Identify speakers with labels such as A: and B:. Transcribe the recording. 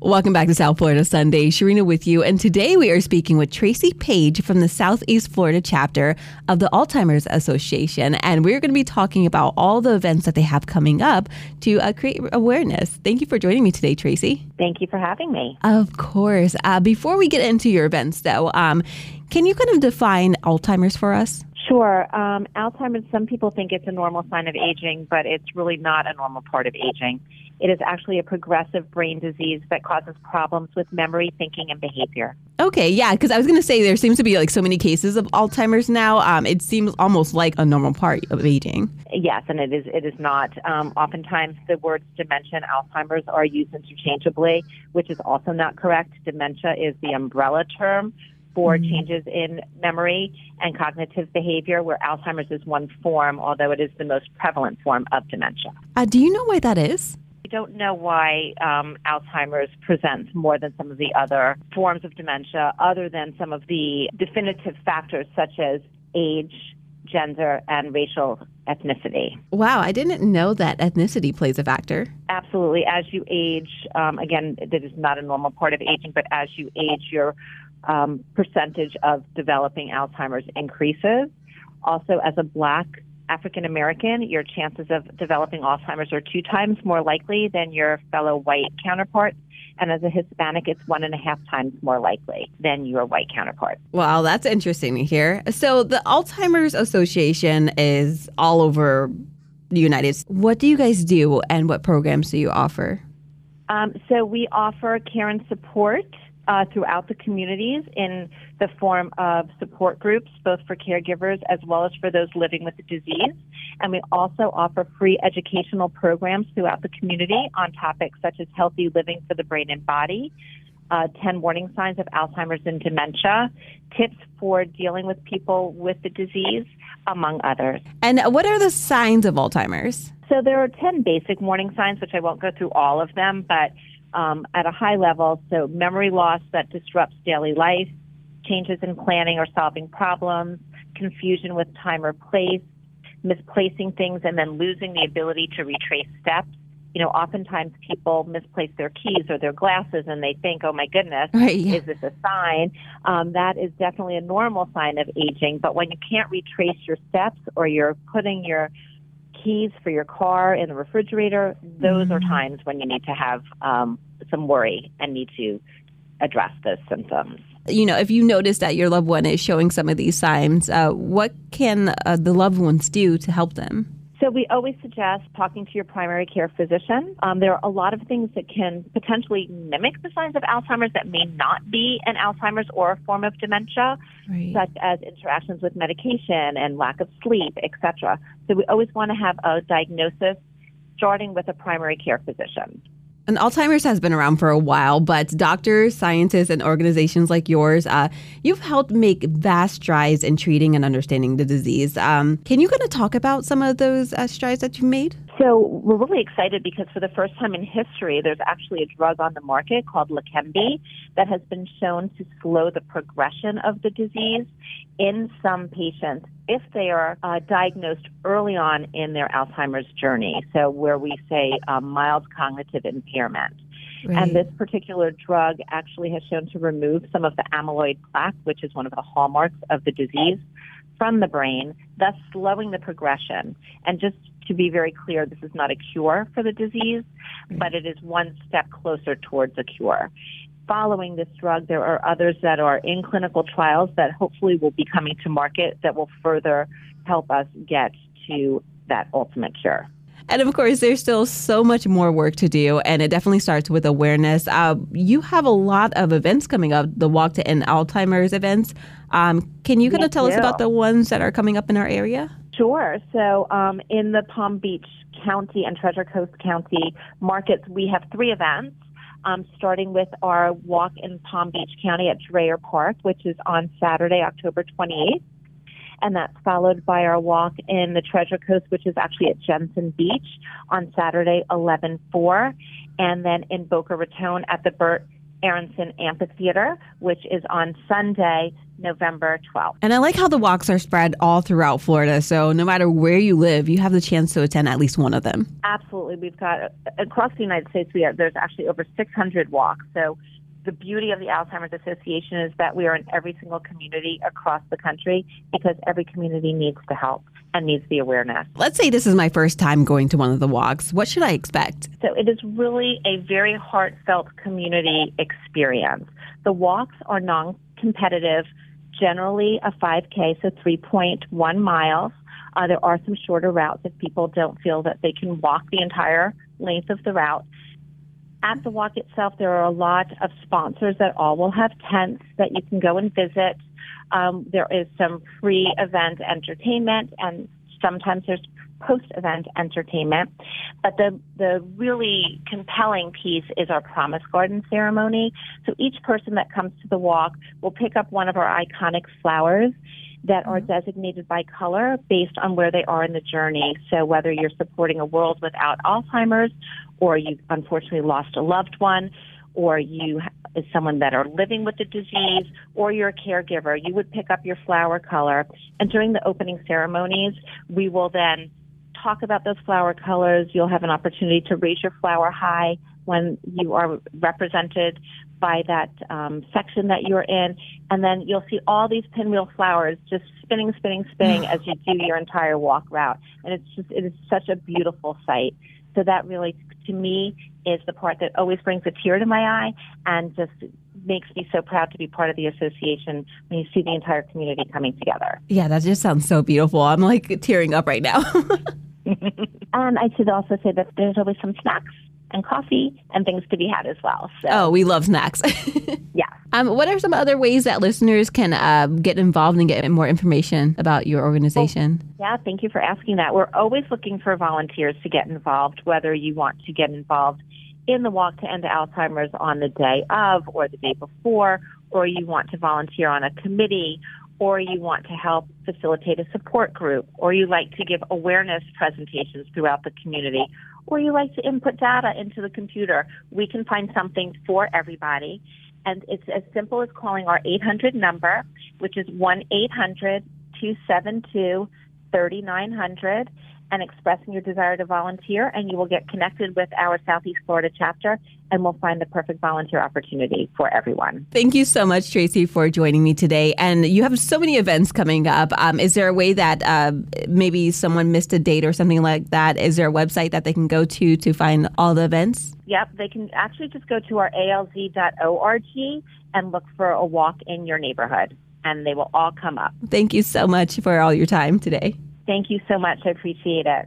A: Welcome back to South Florida Sunday. Sharina with you. And today we are speaking with Tracy Page from the Southeast Florida chapter of the Alzheimer's Association. And we're going to be talking about all the events that they have coming up to uh, create awareness. Thank you for joining me today, Tracy.
B: Thank you for having me.
A: Of course. Uh, before we get into your events, though, um, can you kind of define Alzheimer's for us?
B: Sure. Um, Alzheimer's, some people think it's a normal sign of aging, but it's really not a normal part of aging. It is actually a progressive brain disease that causes problems with memory, thinking, and behavior.
A: Okay, yeah, because I was going to say there seems to be like so many cases of Alzheimer's now. Um, it seems almost like a normal part of aging.
B: Yes, and it is. It is not. Um, oftentimes, the words dementia and Alzheimer's are used interchangeably, which is also not correct. Dementia is the umbrella term for mm-hmm. changes in memory and cognitive behavior, where Alzheimer's is one form, although it is the most prevalent form of dementia.
A: Uh, do you know why that is?
B: We don't know why um, Alzheimer's presents more than some of the other forms of dementia, other than some of the definitive factors such as age, gender, and racial ethnicity.
A: Wow, I didn't know that ethnicity plays a factor.
B: Absolutely. As you age, um, again, that is not a normal part of aging, but as you age, your um, percentage of developing Alzheimer's increases. Also, as a black African American, your chances of developing Alzheimer's are two times more likely than your fellow white counterparts. And as a Hispanic, it's one and a half times more likely than your white counterpart.
A: Wow, that's interesting to hear. So, the Alzheimer's Association is all over the United States. What do you guys do and what programs do you offer?
B: Um, so, we offer care and support uh, throughout the communities in the form of support groups, both for caregivers as well as for those living with the disease. And we also offer free educational programs throughout the community on topics such as healthy living for the brain and body, uh, 10 warning signs of Alzheimer's and dementia, tips for dealing with people with the disease, among others.
A: And what are the signs of Alzheimer's?
B: So there are 10 basic warning signs, which I won't go through all of them, but um, at a high level. So memory loss that disrupts daily life, changes in planning or solving problems, confusion with time or place, misplacing things and then losing the ability to retrace steps. You know, oftentimes people misplace their keys or their glasses and they think, oh my goodness, right, yeah. is this a sign? Um, that is definitely a normal sign of aging. But when you can't retrace your steps or you're putting your keys for your car in the refrigerator, those mm-hmm. are times when you need to have um, some worry and need to address those symptoms.
A: You know, if you notice that your loved one is showing some of these signs, uh, what can uh, the loved ones do to help them?
B: So we always suggest talking to your primary care physician. Um, there are a lot of things that can potentially mimic the signs of Alzheimer's that may not be an Alzheimer's or a form of dementia, right. such as interactions with medication and lack of sleep, etc. So we always want to have a diagnosis starting with a primary care physician.
A: And Alzheimer's has been around for a while, but doctors, scientists, and organizations like yours, uh, you've helped make vast strides in treating and understanding the disease. Um, can you kind of talk about some of those uh, strides that you've made?
B: So we're really excited because for the first time in history, there's actually a drug on the market called Leqembi that has been shown to slow the progression of the disease in some patients if they are uh, diagnosed early on in their Alzheimer's journey. So where we say uh, mild cognitive impairment. Right. And this particular drug actually has shown to remove some of the amyloid plaque, which is one of the hallmarks of the disease, from the brain, thus slowing the progression. And just to be very clear, this is not a cure for the disease, but it is one step closer towards a cure. Following this drug, there are others that are in clinical trials that hopefully will be coming to market that will further help us get to that ultimate cure.
A: And of course, there's still so much more work to do, and it definitely starts with awareness. Uh, you have a lot of events coming up, the Walk to End Alzheimer's events. Um, can you kind of tell us about the ones that are coming up in our area?
B: Sure. So um, in the Palm Beach County and Treasure Coast County markets, we have three events. Um, starting with our walk in Palm Beach County at Dreher Park, which is on Saturday, October 28th. And that's followed by our walk in the Treasure Coast, which is actually at Jensen Beach on Saturday, 11 4. And then in Boca Raton at the Burt Aaronson Amphitheater, which is on Sunday, November 12th.
A: And I like how the walks are spread all throughout Florida. So no matter where you live, you have the chance to attend at least one of them.
B: Absolutely. We've got across the United States, we have, there's actually over 600 walks. So the beauty of the Alzheimer's Association is that we are in every single community across the country because every community needs to help and needs the awareness.
A: Let's say this is my first time going to one of the walks. What should I expect?
B: So it is really a very heartfelt community experience. The walks are non competitive, generally a 5K, so 3.1 miles. Uh, there are some shorter routes if people don't feel that they can walk the entire length of the route. At the walk itself, there are a lot of sponsors that all will have tents that you can go and visit. Um, there is some free event entertainment, and sometimes there's post event entertainment. But the, the really compelling piece is our promise garden ceremony. So each person that comes to the walk will pick up one of our iconic flowers that are mm-hmm. designated by color based on where they are in the journey. So whether you're supporting a world without Alzheimer's or you unfortunately lost a loved one or you is someone that are living with the disease or you're a caregiver, you would pick up your flower color. And during the opening ceremonies, we will then talk about those flower colors. You'll have an opportunity to raise your flower high when you are represented by that um, section that you're in, and then you'll see all these pinwheel flowers just spinning, spinning, spinning as you do your entire walk route, and it's just it is such a beautiful sight. So that really, to me, is the part that always brings a tear to my eye and just makes me so proud to be part of the association when you see the entire community coming together.
A: Yeah, that just sounds so beautiful. I'm like tearing up right now.
B: and I should also say that there's always some snacks and coffee and things to be had as well.
A: So. Oh, we love snacks.
B: yeah.
A: Um, what are some other ways that listeners can uh, get involved and get more information about your organization?
B: Well, yeah, thank you for asking that. We're always looking for volunteers to get involved, whether you want to get involved in the Walk to End Alzheimer's on the day of or the day before, or you want to volunteer on a committee or you want to help facilitate a support group, or you like to give awareness presentations throughout the community, or you like to input data into the computer, we can find something for everybody. And it's as simple as calling our 800 number, which is 1 800 272 3900 and expressing your desire to volunteer, and you will get connected with our Southeast Florida chapter, and we'll find the perfect volunteer opportunity for everyone.
A: Thank you so much, Tracy, for joining me today. And you have so many events coming up. Um, is there a way that uh, maybe someone missed a date or something like that? Is there a website that they can go to to find all the events?
B: Yep, they can actually just go to our alz.org and look for a walk in your neighborhood, and they will all come up.
A: Thank you so much for all your time today.
B: Thank you so much. I appreciate it.